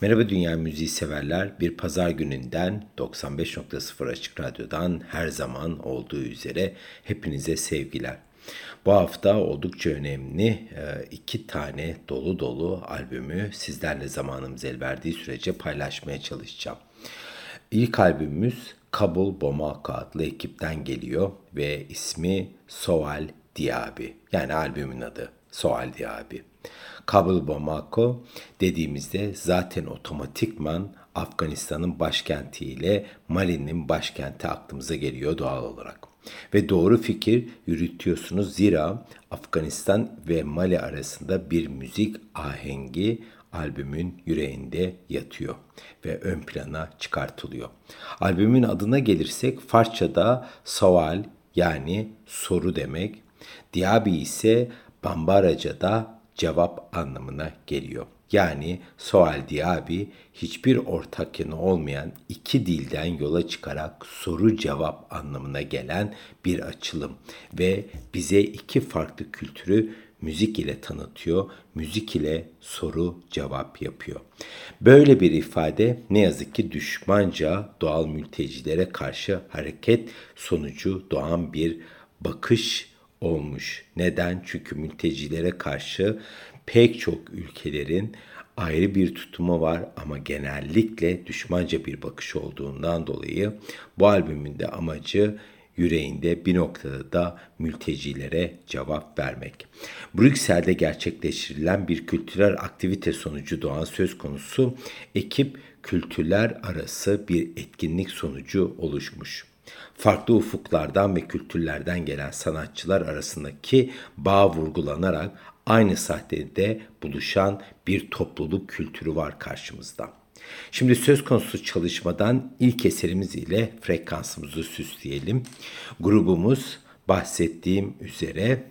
Merhaba Dünya Müziği severler. Bir pazar gününden 95.0 Açık Radyo'dan her zaman olduğu üzere hepinize sevgiler. Bu hafta oldukça önemli e, iki tane dolu dolu albümü sizlerle zamanımız el verdiği sürece paylaşmaya çalışacağım. İlk albümümüz Kabul Bomaka adlı ekipten geliyor ve ismi Soal Diaby yani albümün adı Soal Diaby. Kabul Bamako dediğimizde zaten otomatikman Afganistan'ın başkentiyle Mali'nin başkenti aklımıza geliyor doğal olarak. Ve doğru fikir yürütüyorsunuz zira Afganistan ve Mali arasında bir müzik ahengi albümün yüreğinde yatıyor ve ön plana çıkartılıyor. Albümün adına gelirsek Farsça'da saval yani soru demek, Diaby ise Bambaraca'da cevap anlamına geliyor. Yani soal diabi hiçbir ortak yanı olmayan iki dilden yola çıkarak soru cevap anlamına gelen bir açılım ve bize iki farklı kültürü müzik ile tanıtıyor, müzik ile soru cevap yapıyor. Böyle bir ifade ne yazık ki düşmanca doğal mültecilere karşı hareket sonucu doğan bir bakış olmuş. Neden? Çünkü mültecilere karşı pek çok ülkelerin ayrı bir tutumu var ama genellikle düşmanca bir bakış olduğundan dolayı bu albümün de amacı yüreğinde bir noktada da mültecilere cevap vermek. Brüksel'de gerçekleştirilen bir kültürel aktivite sonucu doğan söz konusu ekip kültürler arası bir etkinlik sonucu oluşmuş farklı ufuklardan ve kültürlerden gelen sanatçılar arasındaki bağ vurgulanarak aynı sahnede buluşan bir topluluk kültürü var karşımızda. Şimdi söz konusu çalışmadan ilk eserimiz ile frekansımızı süsleyelim. Grubumuz bahsettiğim üzere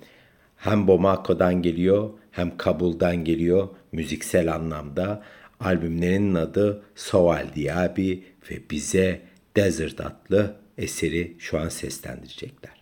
hem Bomako'dan geliyor hem Kabul'dan geliyor müziksel anlamda. Albümlerinin adı Soal Diaby ve bize Desert adlı eseri şu an seslendirecekler.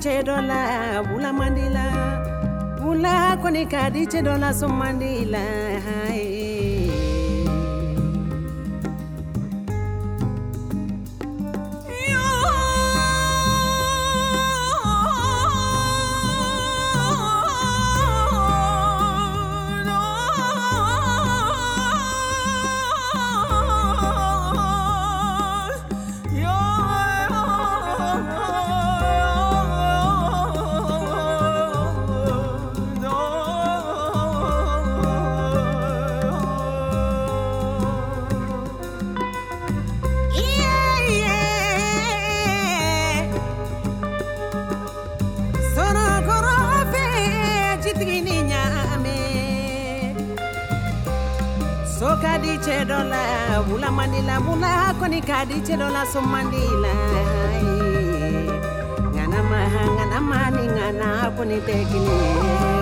dice dola bula mandila. Bula konika dice dola so mandila hai. dichelona somandila ngana maha ngana mani ngana kunitekine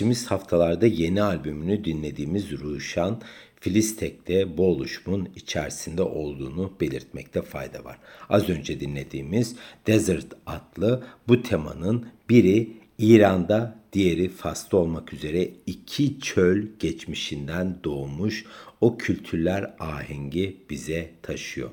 Geçtiğimiz haftalarda yeni albümünü dinlediğimiz Ruşan, Filistek'te bu oluşumun içerisinde olduğunu belirtmekte fayda var. Az önce dinlediğimiz Desert adlı bu temanın biri İran'da, diğeri Fas'ta olmak üzere iki çöl geçmişinden doğmuş o kültürler ahengi bize taşıyor.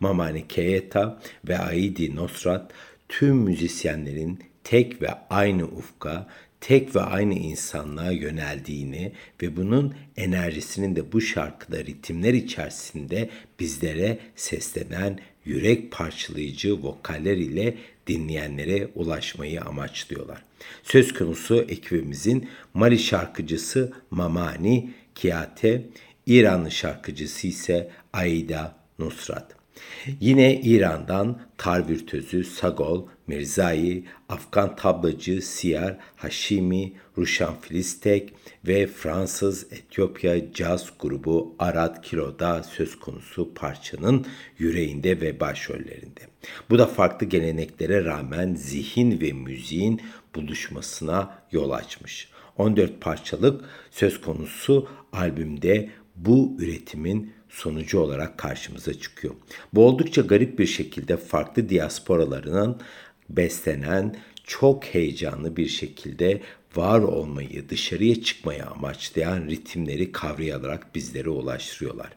Mamani Keyeta ve Aidi Nosrat tüm müzisyenlerin tek ve aynı ufka, tek ve aynı insanlığa yöneldiğini ve bunun enerjisinin de bu şarkıda ritimler içerisinde bizlere seslenen yürek parçalayıcı vokaller ile dinleyenlere ulaşmayı amaçlıyorlar. Söz konusu ekibimizin Mali şarkıcısı Mamani Kiate, İranlı şarkıcısı ise Aida Nusrat. Yine İran'dan tar virtüözü Sagol, Mirzai, Afgan tablacı Siyar Hashimi, Ruşan Filistek ve Fransız Etiyopya caz grubu Arad Kiro'da söz konusu parçanın yüreğinde ve başrollerinde. Bu da farklı geleneklere rağmen zihin ve müziğin buluşmasına yol açmış. 14 parçalık söz konusu albümde bu üretimin sonucu olarak karşımıza çıkıyor. Bu oldukça garip bir şekilde farklı diasporalarının beslenen çok heyecanlı bir şekilde var olmayı, dışarıya çıkmayı amaçlayan ritimleri kavrayarak bizlere ulaştırıyorlar.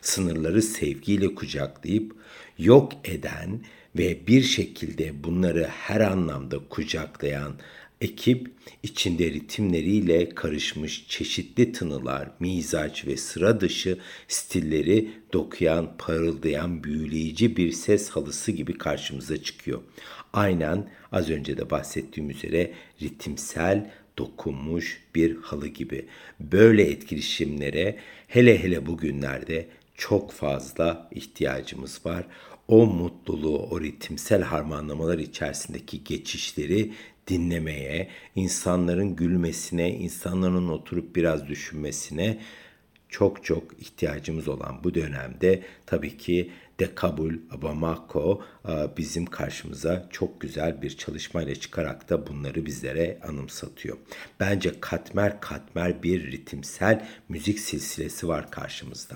Sınırları sevgiyle kucaklayıp yok eden ve bir şekilde bunları her anlamda kucaklayan Ekip içinde ritimleriyle karışmış çeşitli tınılar, mizaç ve sıra dışı stilleri dokuyan, parıldayan, büyüleyici bir ses halısı gibi karşımıza çıkıyor. Aynen az önce de bahsettiğim üzere ritimsel dokunmuş bir halı gibi. Böyle etkileşimlere hele hele bugünlerde çok fazla ihtiyacımız var. O mutluluğu, o ritimsel harmanlamalar içerisindeki geçişleri dinlemeye, insanların gülmesine, insanların oturup biraz düşünmesine çok çok ihtiyacımız olan bu dönemde tabii ki de Kabul Bamako e, bizim karşımıza çok güzel bir çalışmayla çıkarak da bunları bizlere anımsatıyor. Bence katmer katmer bir ritimsel müzik silsilesi var karşımızda.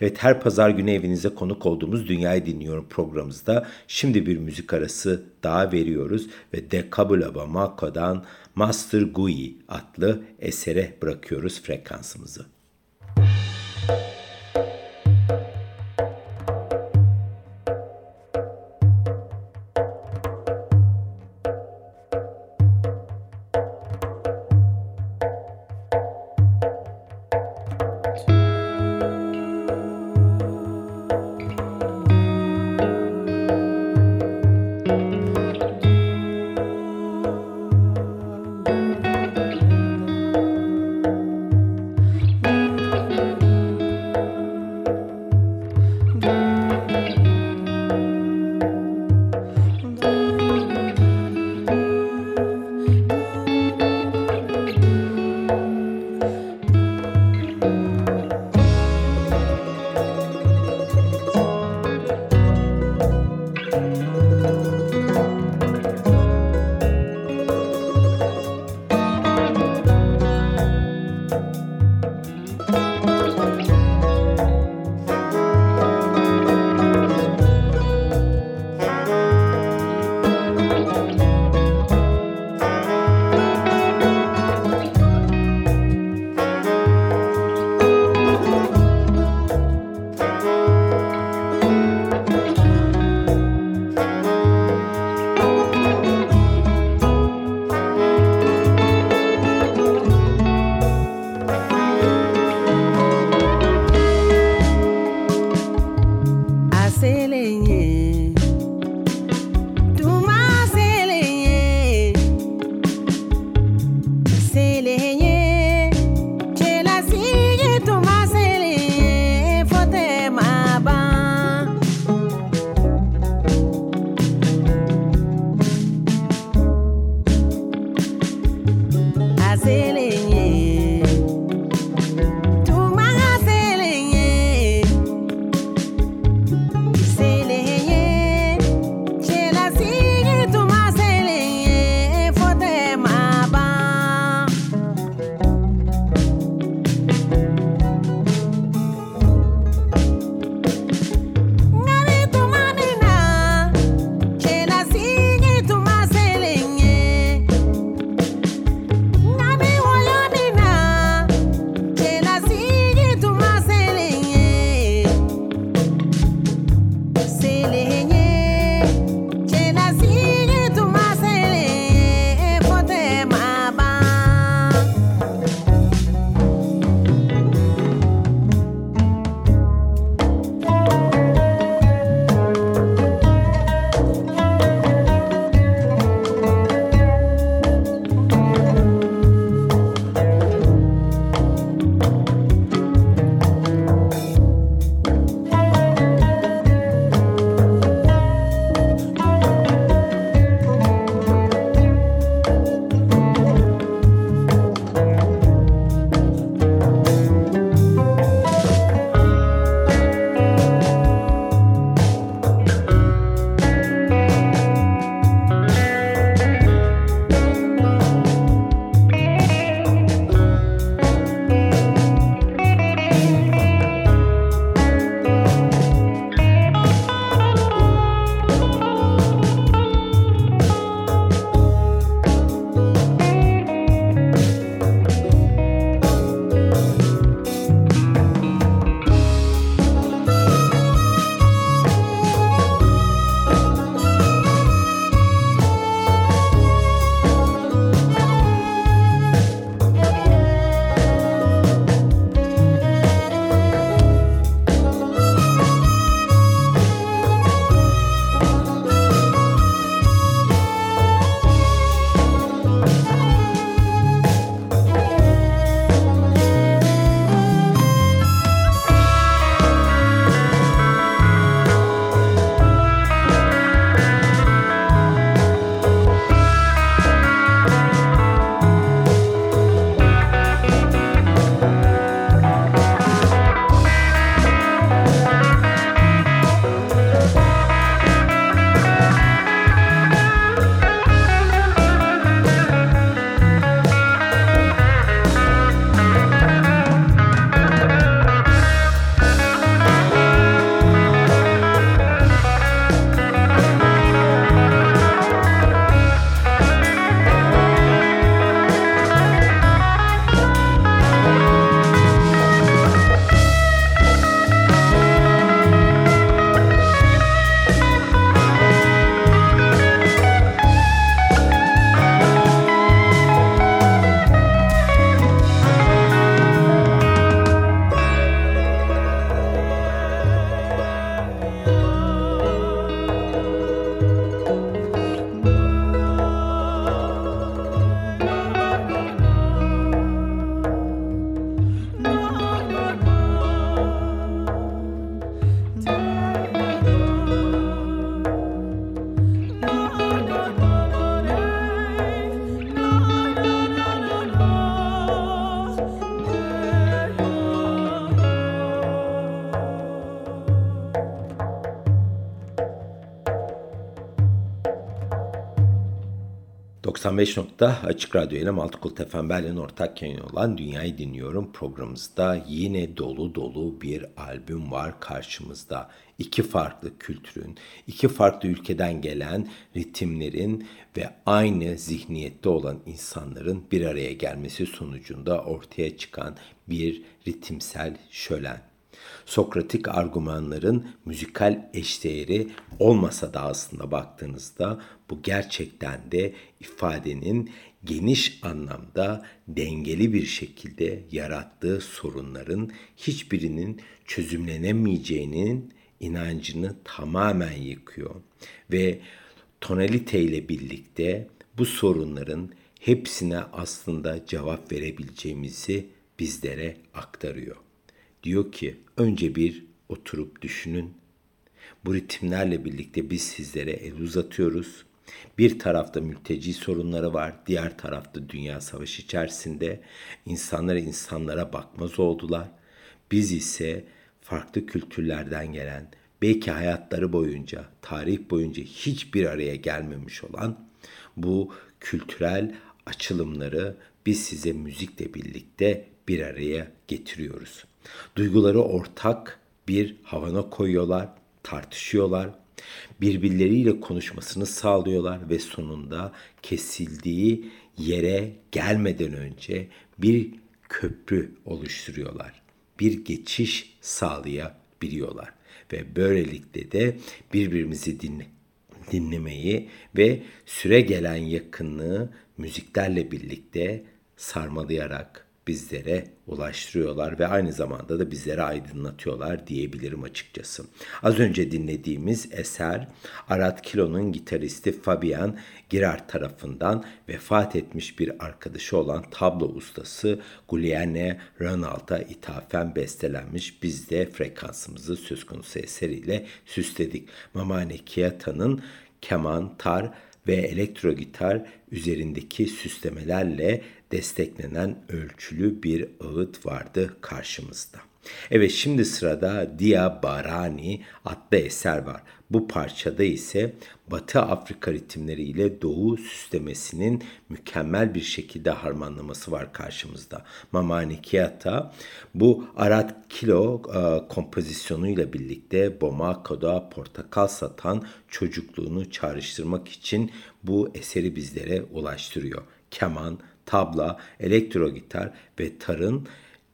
Evet her pazar günü evinize konuk olduğumuz Dünyayı Dinliyorum programımızda şimdi bir müzik arası daha veriyoruz ve De Kabul Bamako'dan Master Gui adlı esere bırakıyoruz frekansımızı. 95 nokta Açık Radyo ile Maltıkult FM ortak yayın olan Dünyayı Dinliyorum programımızda yine dolu dolu bir albüm var karşımızda. İki farklı kültürün, iki farklı ülkeden gelen ritimlerin ve aynı zihniyette olan insanların bir araya gelmesi sonucunda ortaya çıkan bir ritimsel şölen. Sokratik argümanların müzikal eşdeğeri olmasa da aslında baktığınızda bu gerçekten de ifadenin geniş anlamda dengeli bir şekilde yarattığı sorunların hiçbirinin çözümlenemeyeceğinin inancını tamamen yıkıyor ve tonalite ile birlikte bu sorunların hepsine aslında cevap verebileceğimizi bizlere aktarıyor. Diyor ki önce bir oturup düşünün. Bu ritimlerle birlikte biz sizlere el uzatıyoruz. Bir tarafta mülteci sorunları var, diğer tarafta dünya savaşı içerisinde insanlar insanlara bakmaz oldular. Biz ise farklı kültürlerden gelen, belki hayatları boyunca, tarih boyunca hiçbir araya gelmemiş olan bu kültürel açılımları biz size müzikle birlikte bir araya getiriyoruz. Duyguları ortak bir havana koyuyorlar, tartışıyorlar, birbirleriyle konuşmasını sağlıyorlar ve sonunda kesildiği yere gelmeden önce bir köprü oluşturuyorlar. Bir geçiş sağlayabiliyorlar ve böylelikle de birbirimizi dinle, dinlemeyi ve süre gelen yakınlığı müziklerle birlikte sarmalayarak bizlere ulaştırıyorlar ve aynı zamanda da bizlere aydınlatıyorlar diyebilirim açıkçası. Az önce dinlediğimiz eser Arat Kilo'nun gitaristi Fabian Girard tarafından vefat etmiş bir arkadaşı olan tablo ustası Guglielmo Ronald'a ithafen bestelenmiş. Biz de frekansımızı söz konusu eseriyle süsledik. Mamane Kiata'nın keman, tar ve elektro gitar üzerindeki süslemelerle desteklenen ölçülü bir ağıt vardı karşımızda. Evet şimdi sırada Dia Barani adlı eser var. Bu parçada ise Batı Afrika ritimleri ile Doğu süslemesinin mükemmel bir şekilde harmanlaması var karşımızda. Mamani Kiata bu Arat Kilo e, kompozisyonuyla birlikte Bomako'da portakal satan çocukluğunu çağrıştırmak için bu eseri bizlere ulaştırıyor. Keman, tabla, elektro gitar ve tarın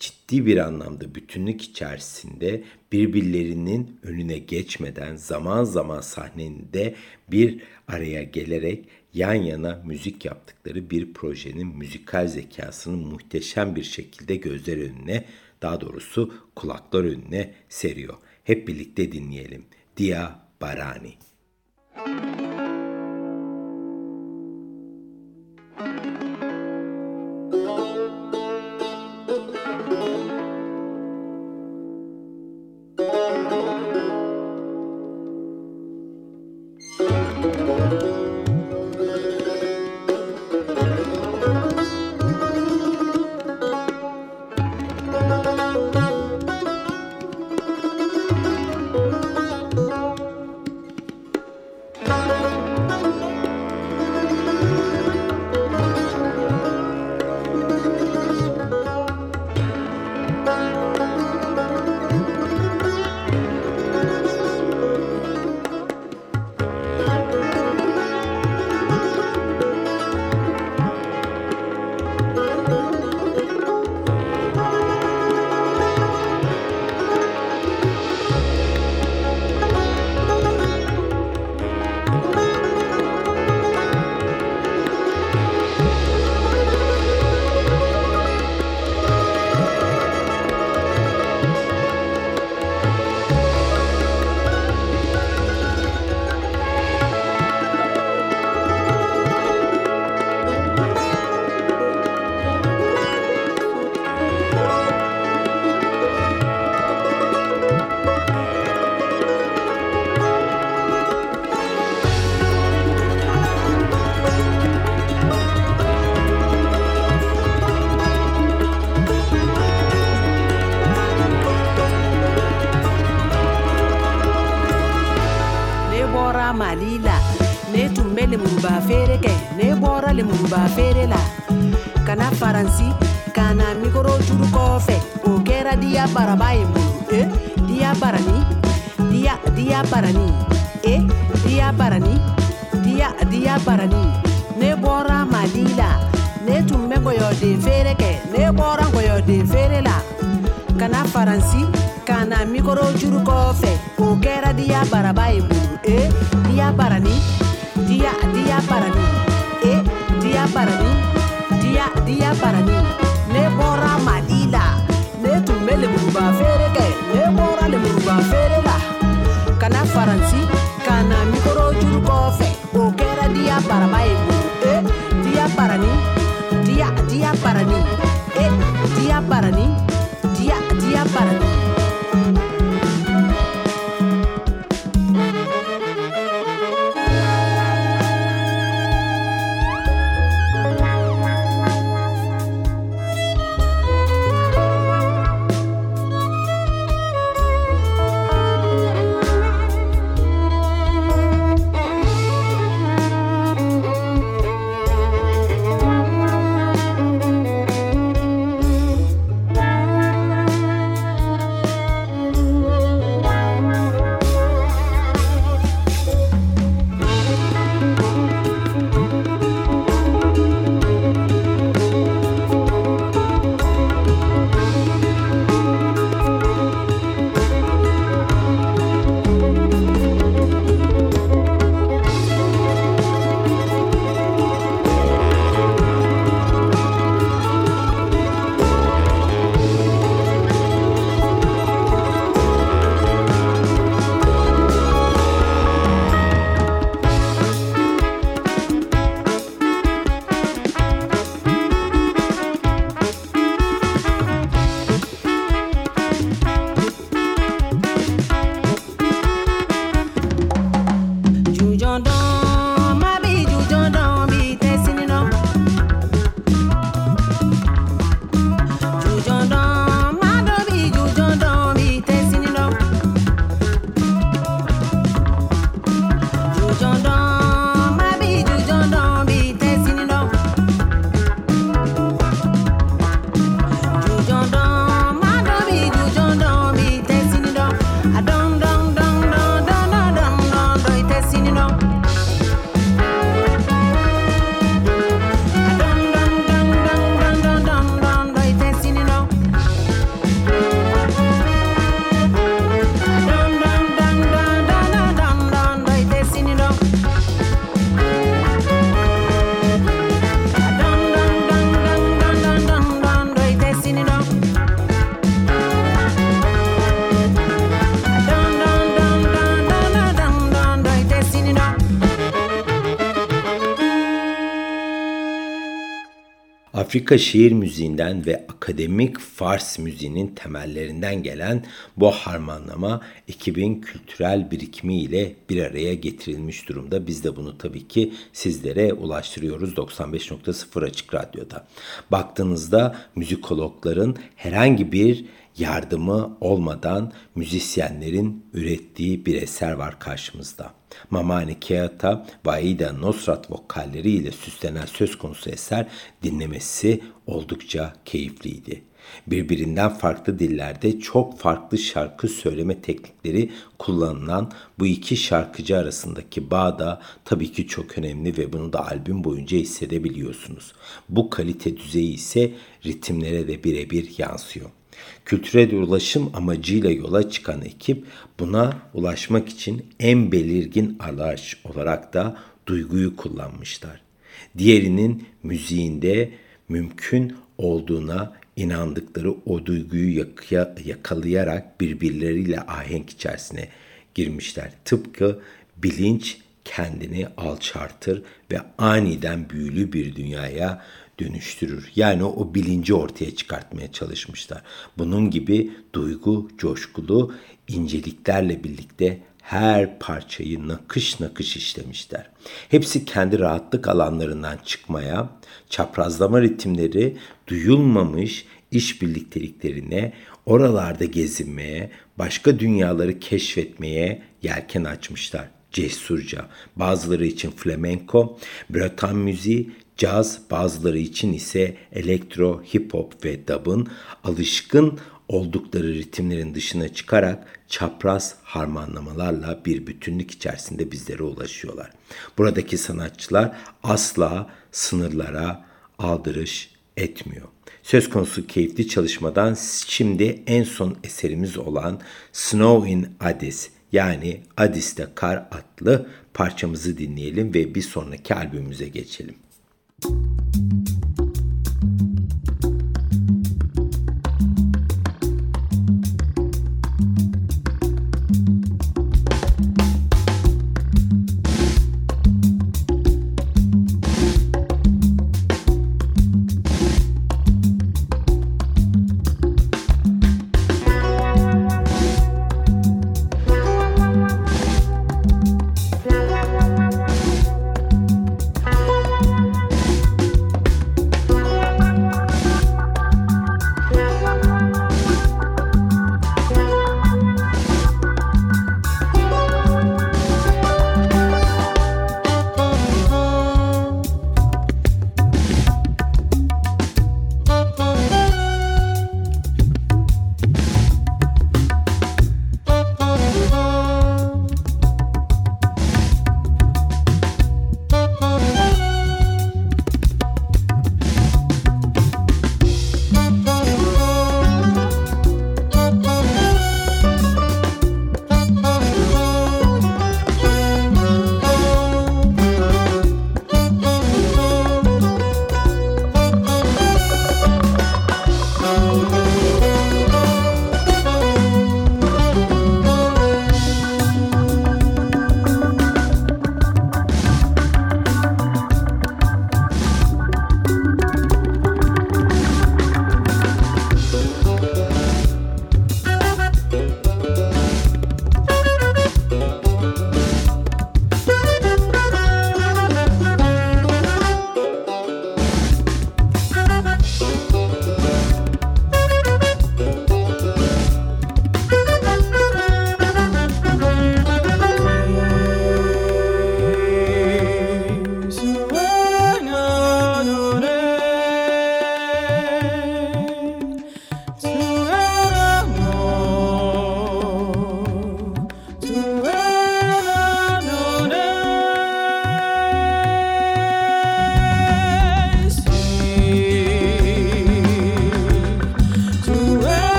ciddi bir anlamda bütünlük içerisinde birbirlerinin önüne geçmeden zaman zaman sahnede bir araya gelerek yan yana müzik yaptıkları bir projenin müzikal zekasını muhteşem bir şekilde gözler önüne daha doğrusu kulaklar önüne seriyor. Hep birlikte dinleyelim. Dia Barani. Müzik Afrika şiir müziğinden ve akademik Fars müziğinin temellerinden gelen bu harmanlama ekibin kültürel birikimi ile bir araya getirilmiş durumda. Biz de bunu tabii ki sizlere ulaştırıyoruz 95.0 Açık Radyo'da. Baktığınızda müzikologların herhangi bir yardımı olmadan müzisyenlerin ürettiği bir eser var karşımızda. Mamani Keata ve Aida Nosrat vokalleriyle süslenen söz konusu eser dinlemesi oldukça keyifliydi. Birbirinden farklı dillerde çok farklı şarkı söyleme teknikleri kullanılan bu iki şarkıcı arasındaki bağ da tabii ki çok önemli ve bunu da albüm boyunca hissedebiliyorsunuz. Bu kalite düzeyi ise ritimlere de birebir yansıyor. Kültürel ulaşım amacıyla yola çıkan ekip buna ulaşmak için en belirgin araç olarak da duyguyu kullanmışlar. Diğerinin müziğinde mümkün olduğuna inandıkları o duyguyu yakalayarak birbirleriyle ahenk içerisine girmişler. Tıpkı bilinç kendini alçartır ve aniden büyülü bir dünyaya dönüştürür. Yani o bilinci ortaya çıkartmaya çalışmışlar. Bunun gibi duygu, coşkulu inceliklerle birlikte her parçayı nakış nakış işlemişler. Hepsi kendi rahatlık alanlarından çıkmaya, çaprazlama ritimleri duyulmamış iş birlikteliklerine, oralarda gezinmeye, başka dünyaları keşfetmeye yelken açmışlar. cesurca, bazıları için flamenco, Breton müziği, caz, bazıları için ise elektro, hip hop ve dub'ın alışkın oldukları ritimlerin dışına çıkarak çapraz harmanlamalarla bir bütünlük içerisinde bizlere ulaşıyorlar. Buradaki sanatçılar asla sınırlara aldırış etmiyor. Söz konusu keyifli çalışmadan şimdi en son eserimiz olan Snow in Addis yani Addis'te Kar adlı parçamızı dinleyelim ve bir sonraki albümümüze geçelim. Thank you.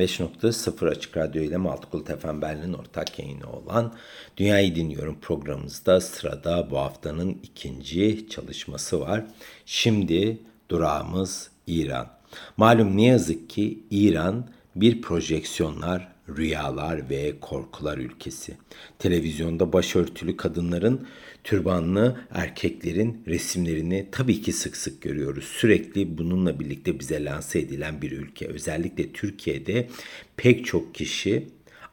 95.0 Açık Radyo ile Maltıkult FM Berlin ortak yayını olan Dünyayı Dinliyorum programımızda sırada bu haftanın ikinci çalışması var. Şimdi durağımız İran. Malum ne yazık ki İran bir projeksiyonlar, rüyalar ve korkular ülkesi. Televizyonda başörtülü kadınların türbanlı erkeklerin resimlerini tabii ki sık sık görüyoruz. Sürekli bununla birlikte bize lanse edilen bir ülke. Özellikle Türkiye'de pek çok kişi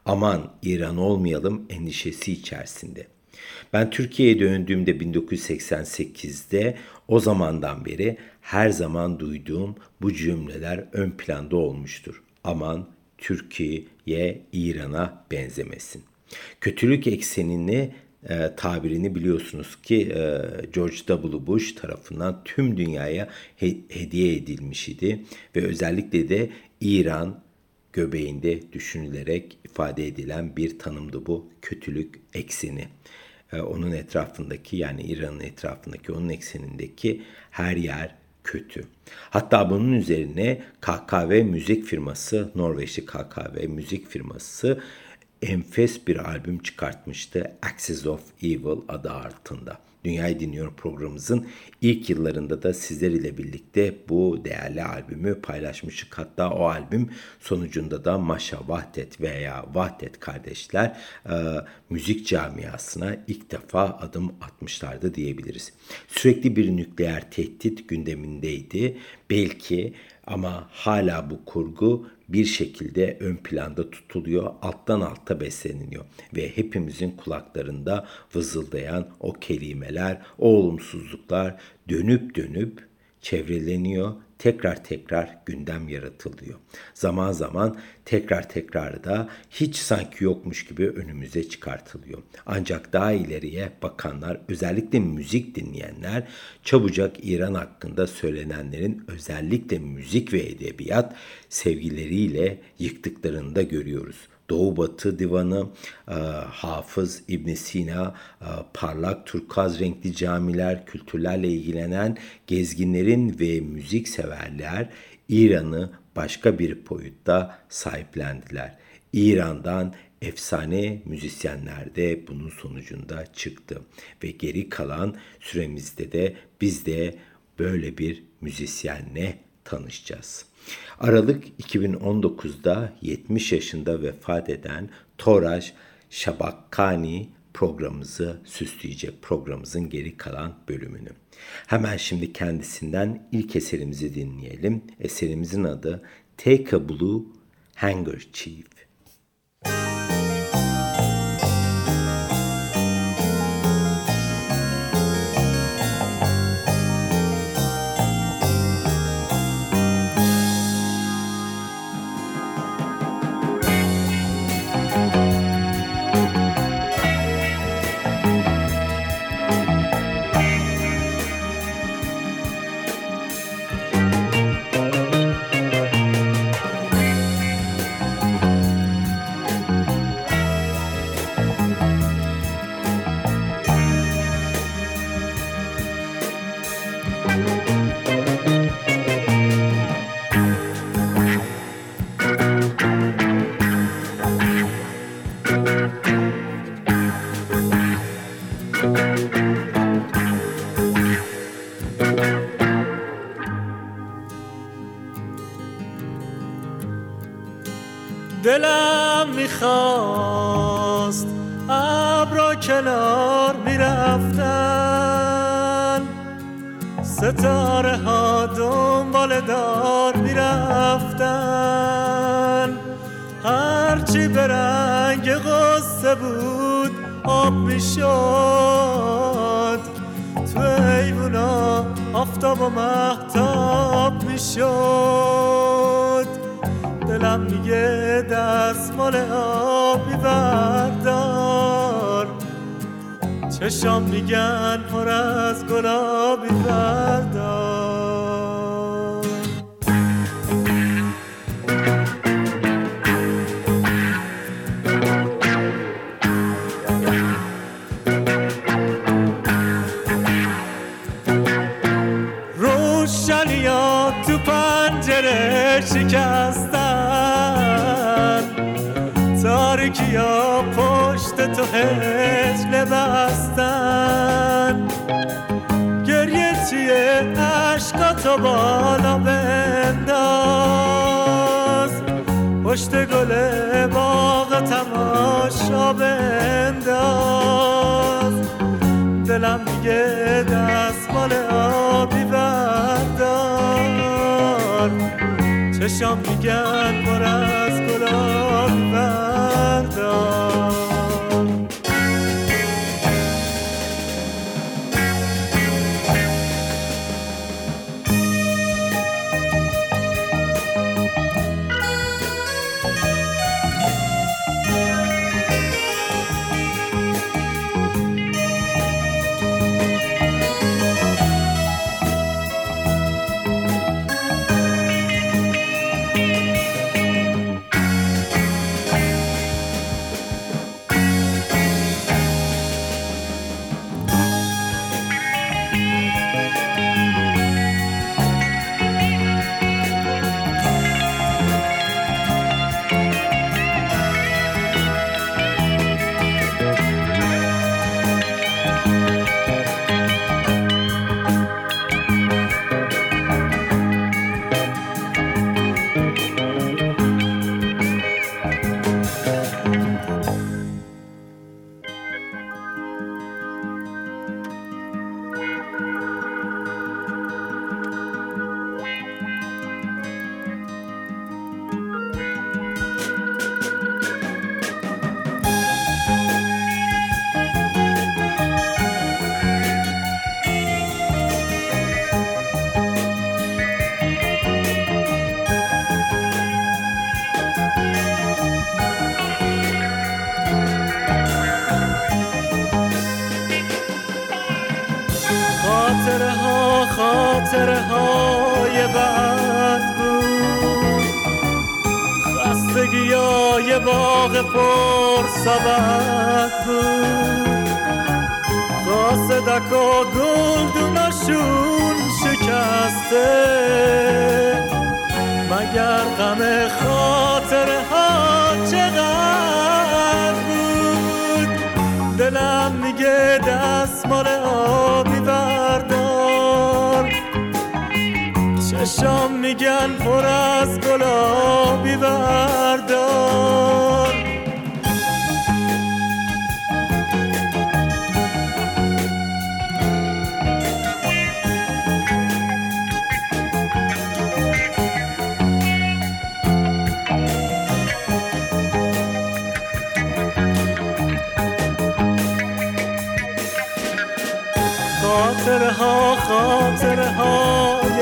aman İran olmayalım endişesi içerisinde. Ben Türkiye'ye döndüğümde 1988'de o zamandan beri her zaman duyduğum bu cümleler ön planda olmuştur. Aman Türkiye İran'a benzemesin. Kötülük eksenini e, tabirini biliyorsunuz ki e, George W. Bush tarafından tüm dünyaya he, hediye edilmiş idi ve özellikle de İran göbeğinde düşünülerek ifade edilen bir tanımdı bu kötülük ekseni. E, onun etrafındaki yani İran'ın etrafındaki onun eksenindeki her yer kötü. Hatta bunun üzerine KKV müzik firması, Norveçli KKV müzik firması enfes bir albüm çıkartmıştı Axis of Evil adı altında. Dünyayı Dinliyorum programımızın ilk yıllarında da sizler ile birlikte bu değerli albümü paylaşmıştık. Hatta o albüm sonucunda da Maşa Vahdet veya Vahdet kardeşler e, müzik camiasına ilk defa adım atmışlardı diyebiliriz. Sürekli bir nükleer tehdit gündemindeydi. Belki ama hala bu kurgu bir şekilde ön planda tutuluyor, alttan alta besleniliyor ve hepimizin kulaklarında vızıldayan o kelimeler, o olumsuzluklar dönüp dönüp çevreleniyor tekrar tekrar gündem yaratılıyor. Zaman zaman tekrar tekrar da hiç sanki yokmuş gibi önümüze çıkartılıyor. Ancak daha ileriye bakanlar özellikle müzik dinleyenler çabucak İran hakkında söylenenlerin özellikle müzik ve edebiyat sevgileriyle yıktıklarını da görüyoruz. Doğu Batı divanı, e, Hafız İbn Sina, e, parlak turkaz renkli camiler, kültürlerle ilgilenen gezginlerin ve müzik severler İran'ı başka bir boyutta sahiplendiler. İran'dan efsane müzisyenler de bunun sonucunda çıktı ve geri kalan süremizde de biz de böyle bir müzisyenle tanışacağız. Aralık 2019'da 70 yaşında vefat eden Toraj Şabakkani programımızı süsleyecek programımızın geri kalan bölümünü. Hemen şimdi kendisinden ilk eserimizi dinleyelim. Eserimizin adı Take a Blue Handkerchief. می‌خواست. ابرا کنار می‌رفتن. ستاره ها دنبال دار می‌رفتن. هرچی به رنگ غصه بود آب می‌شد. تو ایوونا آفتاب و محتاب می‌شد. به شام میگن پر از گلابی فردا. روشنی تو پنجره شکستن. تاریکی ها پشت تو عشقاتو بالا بنداز. پشت گل باغ تماشا بنداز. دلم میگه دستمال آبی بردار. چشام میگن باغ پر سبد بود قاصدک و گلدوناشون شکسته. مگر غم خاطره ها چقدر بود؟ دلم میگه دستمال آبی بردار شام میگن پر از گلابی بردار خاطرها خاطرها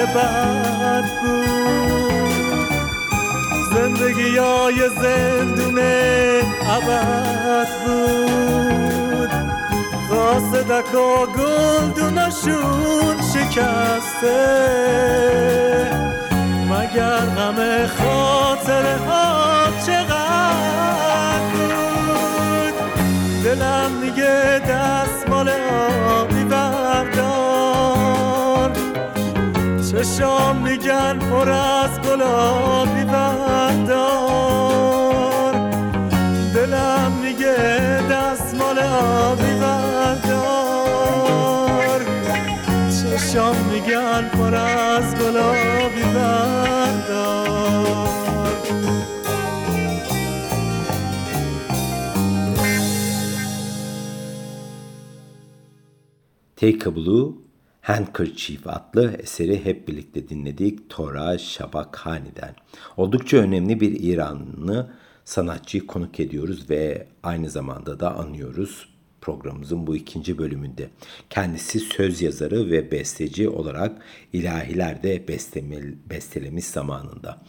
بد بود. زندگی های زندون عبد بود. قاصدک و گلدوناشون شکسته. مگر غم خاطره ها چقدر بود؟ دلم میگه دستمال آبی چشام میگن پر از گلابی بردار دلم میگه دستمال آبی بردار چشام میگن پر از گلابی بردار Take a Blue Handkerchief adlı eseri hep birlikte dinledik Tora Shabakhani'den. Oldukça önemli bir İranlı sanatçıyı konuk ediyoruz ve aynı zamanda da anıyoruz programımızın bu ikinci bölümünde. Kendisi söz yazarı ve besteci olarak ilahilerde bestelemiş zamanında.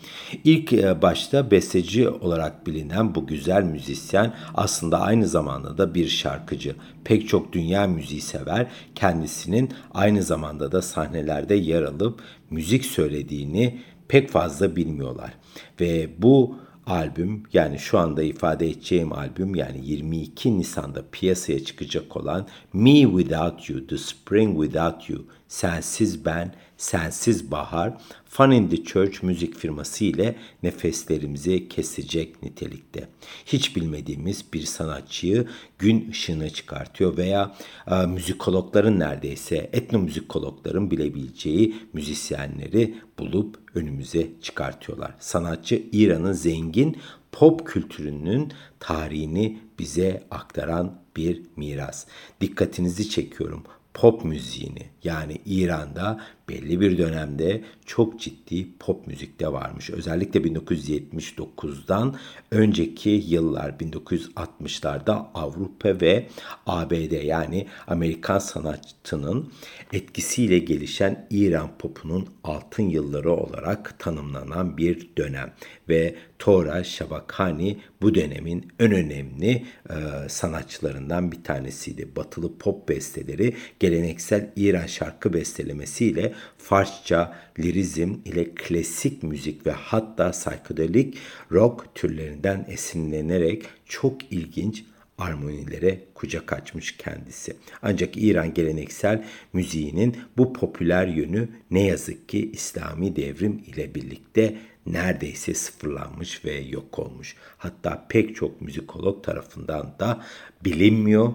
İlk e, başta besteci olarak bilinen bu güzel müzisyen aslında aynı zamanda da bir şarkıcı. Pek çok dünya müziği sever, kendisinin aynı zamanda da sahnelerde yer alıp müzik söylediğini pek fazla bilmiyorlar. Ve bu albüm yani şu anda ifade edeceğim albüm yani 22 Nisan'da piyasaya çıkacak olan Me Without You, The Spring Without You Sensiz Ben, Sensiz Bahar, Fun in the Church müzik firması ile nefeslerimizi kesecek nitelikte. Hiç bilmediğimiz bir sanatçıyı gün ışığına çıkartıyor veya e, müzikologların neredeyse etnomüzikologların bilebileceği müzisyenleri bulup önümüze çıkartıyorlar. Sanatçı İran'ın zengin pop kültürünün tarihini bize aktaran bir miras. Dikkatinizi çekiyorum pop müziğini yani İran'da belli bir dönemde çok ciddi pop müzikte varmış. Özellikle 1979'dan önceki yıllar 1960'larda Avrupa ve ABD yani Amerikan sanatçının etkisiyle gelişen İran popunun altın yılları olarak tanımlanan bir dönem ve Tora Şabakani bu dönemin en önemli e, sanatçılarından bir tanesiydi. Batılı pop besteleri geleneksel İran şarkı bestelemesiyle Farsça, lirizm ile klasik müzik ve hatta psikodelik rock türlerinden esinlenerek çok ilginç armonilere kucak açmış kendisi. Ancak İran geleneksel müziğinin bu popüler yönü ne yazık ki İslami devrim ile birlikte neredeyse sıfırlanmış ve yok olmuş. Hatta pek çok müzikolog tarafından da bilinmiyor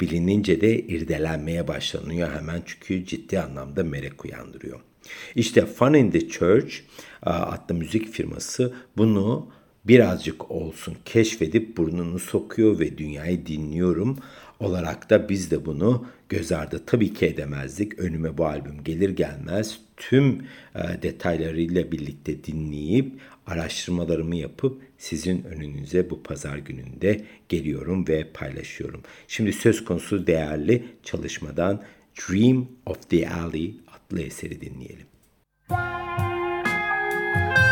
bilinince de irdelenmeye başlanıyor hemen çünkü ciddi anlamda merak uyandırıyor. İşte Fun in the Church adlı müzik firması bunu birazcık olsun keşfedip burnunu sokuyor ve dünyayı dinliyorum olarak da biz de bunu göz ardı tabii ki edemezdik. Önüme bu albüm gelir gelmez tüm e, detaylarıyla birlikte dinleyip araştırmalarımı yapıp sizin önünüze bu pazar gününde geliyorum ve paylaşıyorum. Şimdi söz konusu değerli çalışmadan Dream of the Alley adlı eseri dinleyelim. Müzik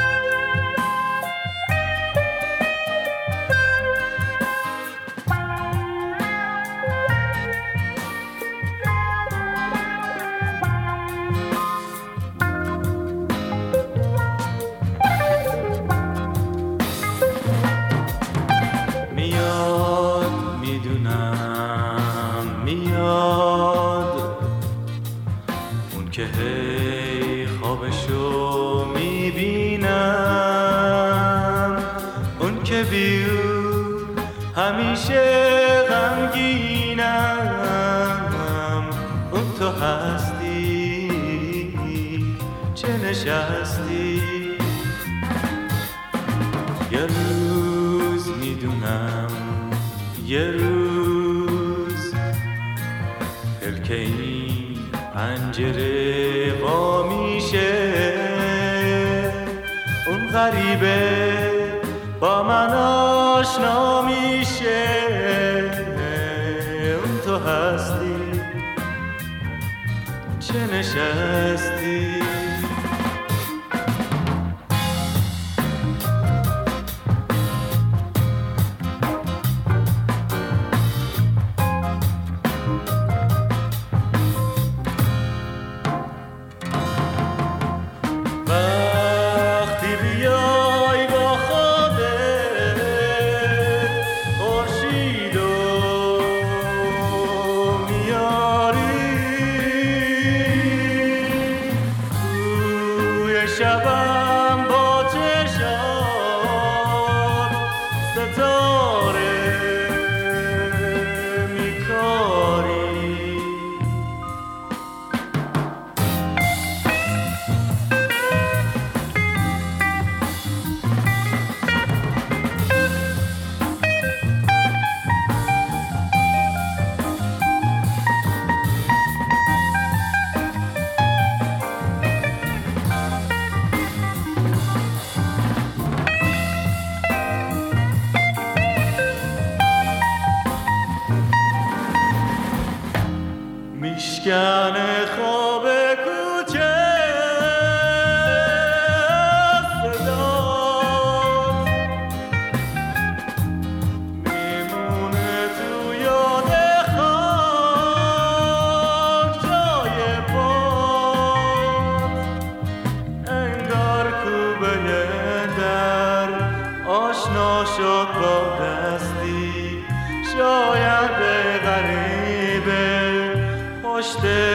که این پنجره وا میشه. اون غریبه با من آشنا میشه. اون تو هستی؟ چه نشستی؟ stay.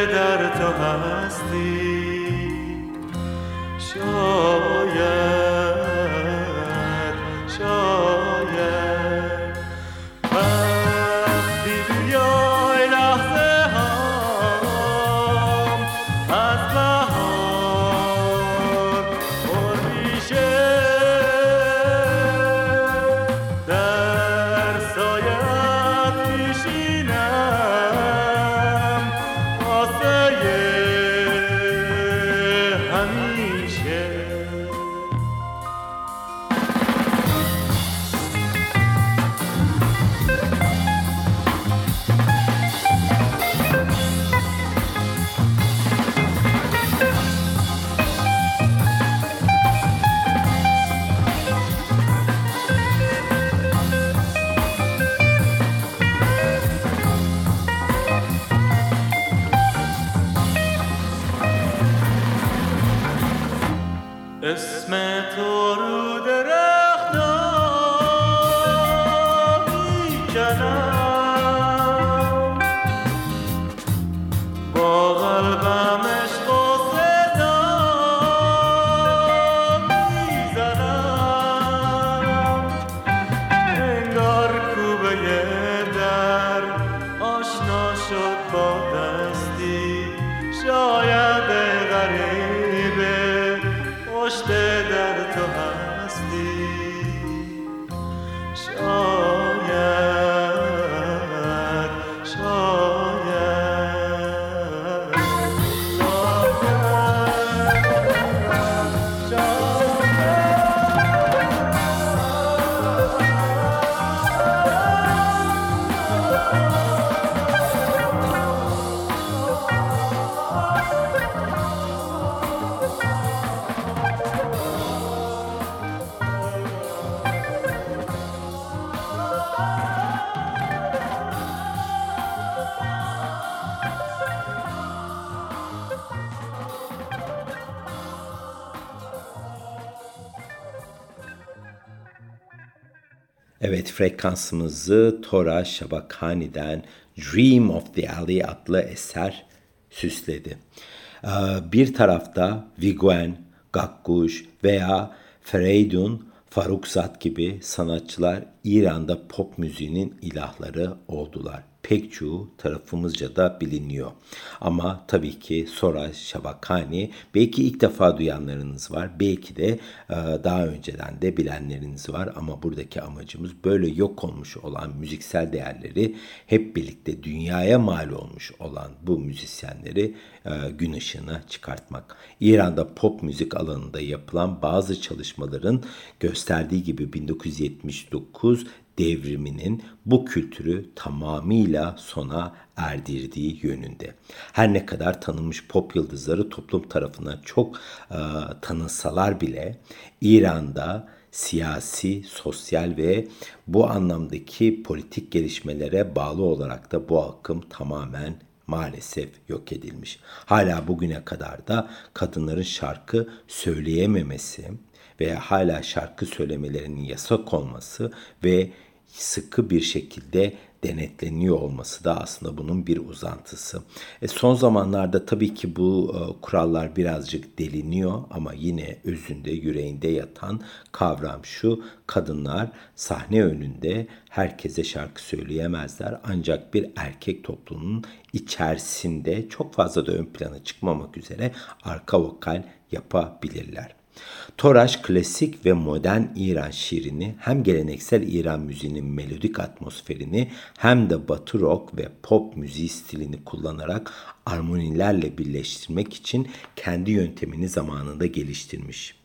Frekansımızı Tora Şabakani'den Dream of the Alley adlı eser süsledi. Ee, bir tarafta Viguen, Gakkuş veya Fereydun, Farukzat gibi sanatçılar İran'da pop müziğinin ilahları oldular pek çoğu tarafımızca da biliniyor. Ama tabii ki Sora Şabakani belki ilk defa duyanlarınız var. Belki de e, daha önceden de bilenleriniz var. Ama buradaki amacımız böyle yok olmuş olan müziksel değerleri hep birlikte dünyaya mal olmuş olan bu müzisyenleri e, gün ışığına çıkartmak. İran'da pop müzik alanında yapılan bazı çalışmaların gösterdiği gibi 1979 devriminin bu kültürü tamamıyla sona erdirdiği yönünde. Her ne kadar tanınmış pop yıldızları toplum tarafından çok e, tanınsalar bile İran'da siyasi, sosyal ve bu anlamdaki politik gelişmelere bağlı olarak da bu akım tamamen maalesef yok edilmiş. Hala bugüne kadar da kadınların şarkı söyleyememesi veya hala şarkı söylemelerinin yasak olması ve sıkı bir şekilde denetleniyor olması da aslında bunun bir uzantısı. E son zamanlarda tabii ki bu e, kurallar birazcık deliniyor ama yine özünde yüreğinde yatan kavram şu kadınlar sahne önünde herkese şarkı söyleyemezler ancak bir erkek toplumunun içerisinde çok fazla da ön plana çıkmamak üzere arka vokal yapabilirler. Toraş klasik ve modern İran şiirini hem geleneksel İran müziğinin melodik atmosferini hem de batı rock ve pop müziği stilini kullanarak armonilerle birleştirmek için kendi yöntemini zamanında geliştirmiş.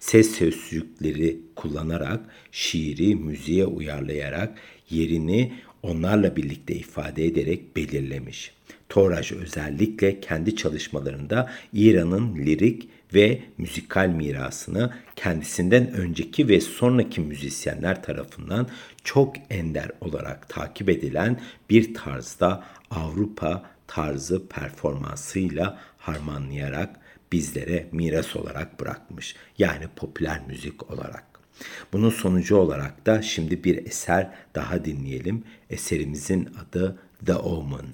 Ses sözcükleri kullanarak şiiri müziğe uyarlayarak yerini onlarla birlikte ifade ederek belirlemiş. Toraj özellikle kendi çalışmalarında İran'ın lirik ve müzikal mirasını kendisinden önceki ve sonraki müzisyenler tarafından çok ender olarak takip edilen bir tarzda Avrupa tarzı performansıyla harmanlayarak bizlere miras olarak bırakmış. Yani popüler müzik olarak. Bunun sonucu olarak da şimdi bir eser daha dinleyelim. Eserimizin adı The Omen.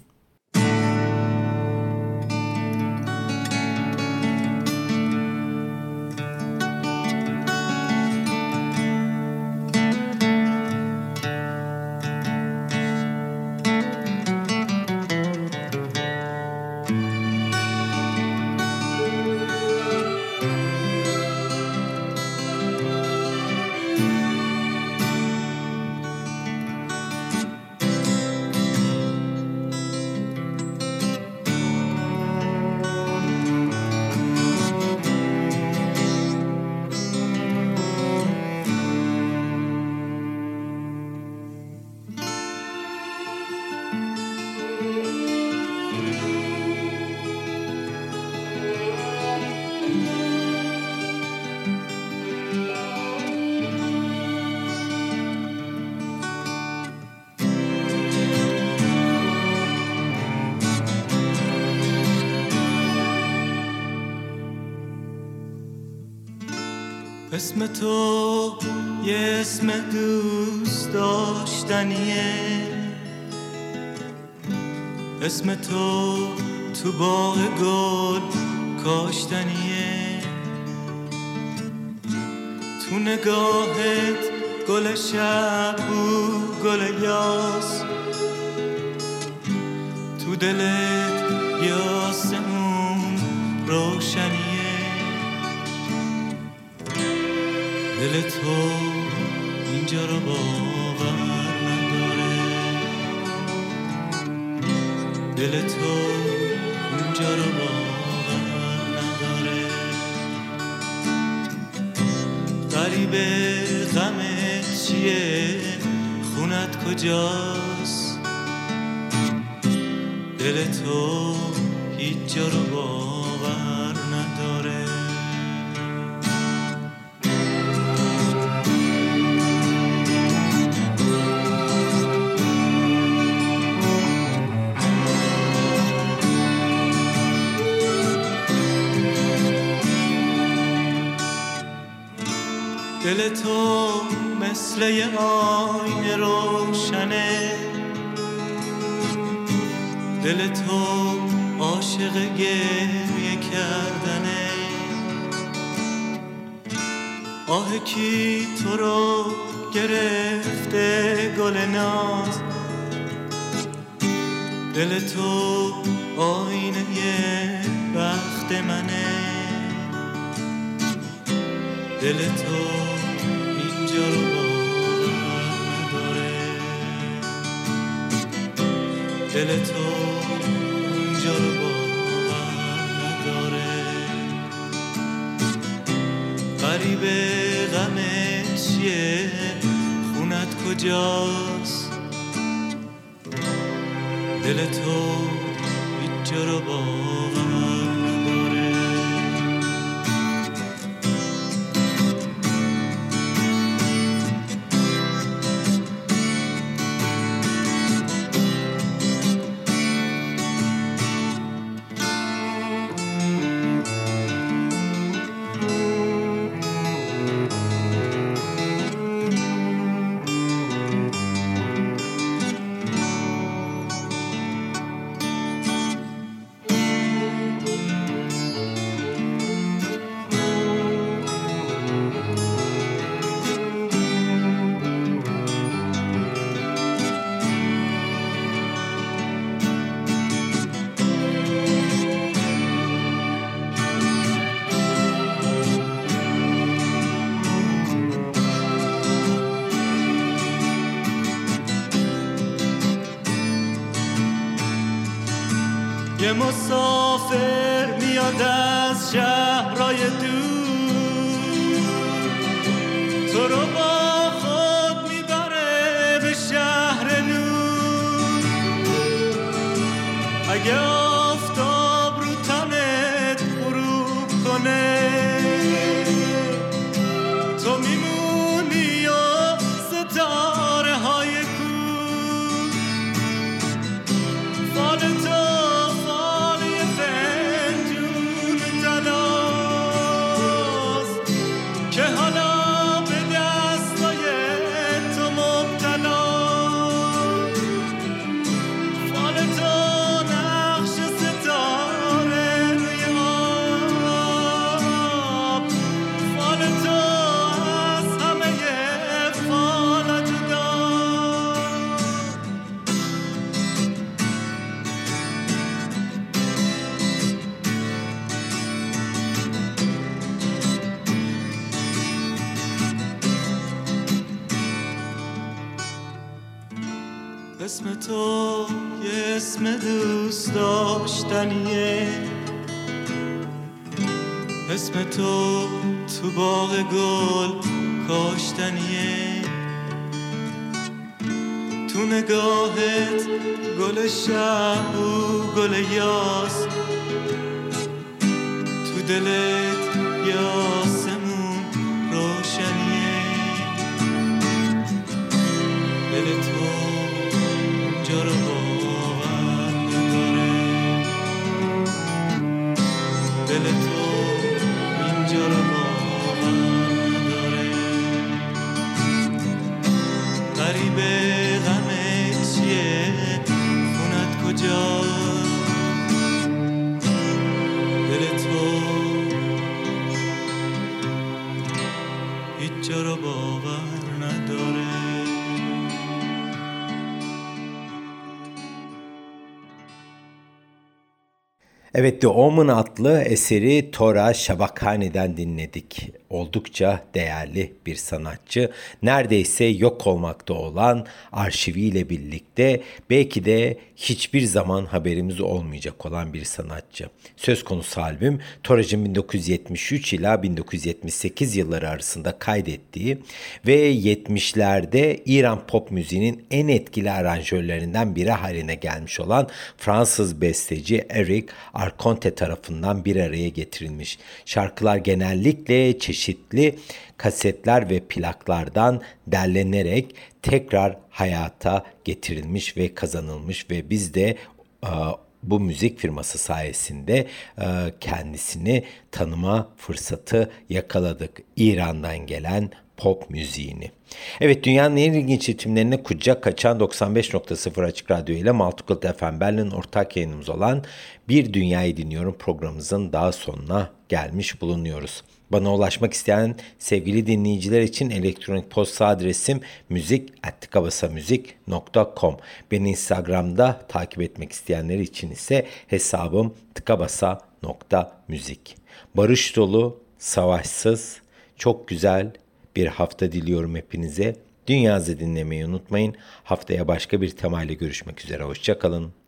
اسم تو یه اسم دوست داشتنیه. اسم تو تو باغ گل کاشتنیه. تو نگاهت گل شب و گل یاس. تو دلت یاسمون روشنیه. رو باور نداره. دل تو اینجا رو باور نداره. غریبه غمت چیه؟ خونت کجاست؟ دل تو مثل یه آینه روشنه. دل تو عاشق گریه کردنه. آه کی تو رو گرفته گل ناز. دل تو آینه بخت منه. دل تو اینجا رو باور نداره دل تو اینجا رو باور نداره غریبه غمت چیه خونت کجاست؟ دل تو هیچ جا رو باور یه مسافر میاد از شهرهای دور. تو رو با خود می‌بره به شهر نور. اگه تو تو باغ گل کاشتنیه تو نگاهت گل شب و گل یاس. تو دلت یاسمون Evet The Omen adlı eseri Tora Şabakhane'den dinledik. Oldukça değerli bir sanatçı. Neredeyse yok olmakta olan arşiviyle birlikte belki de hiçbir zaman haberimiz olmayacak olan bir sanatçı. Söz konusu albüm Torac'ın 1973 ila 1978 yılları arasında kaydettiği ve 70'lerde İran pop müziğinin en etkili aranjörlerinden biri haline gelmiş olan Fransız besteci Eric Arconte tarafından bir araya getirilmiş. Şarkılar genellikle çeşitli kasetler ve plaklardan derlenerek tekrar hayata getirilmiş ve kazanılmış ve biz de e, bu müzik firması sayesinde e, kendisini tanıma fırsatı yakaladık. İran'dan gelen pop müziğini. Evet dünyanın en ilginç ritimlerine kucak kaçan 95.0 Açık Radyo ile Multicult FM Berlin ortak yayınımız olan Bir Dünyayı Dinliyorum programımızın daha sonuna gelmiş bulunuyoruz. Bana ulaşmak isteyen sevgili dinleyiciler için elektronik posta adresim müzik.tıkabasamüzik.com Beni Instagram'da takip etmek isteyenler için ise hesabım tıkabasa.müzik. Barış dolu, savaşsız, çok güzel, bir hafta diliyorum hepinize. Dünyazı dinlemeyi unutmayın. Haftaya başka bir temayla görüşmek üzere. Hoşçakalın.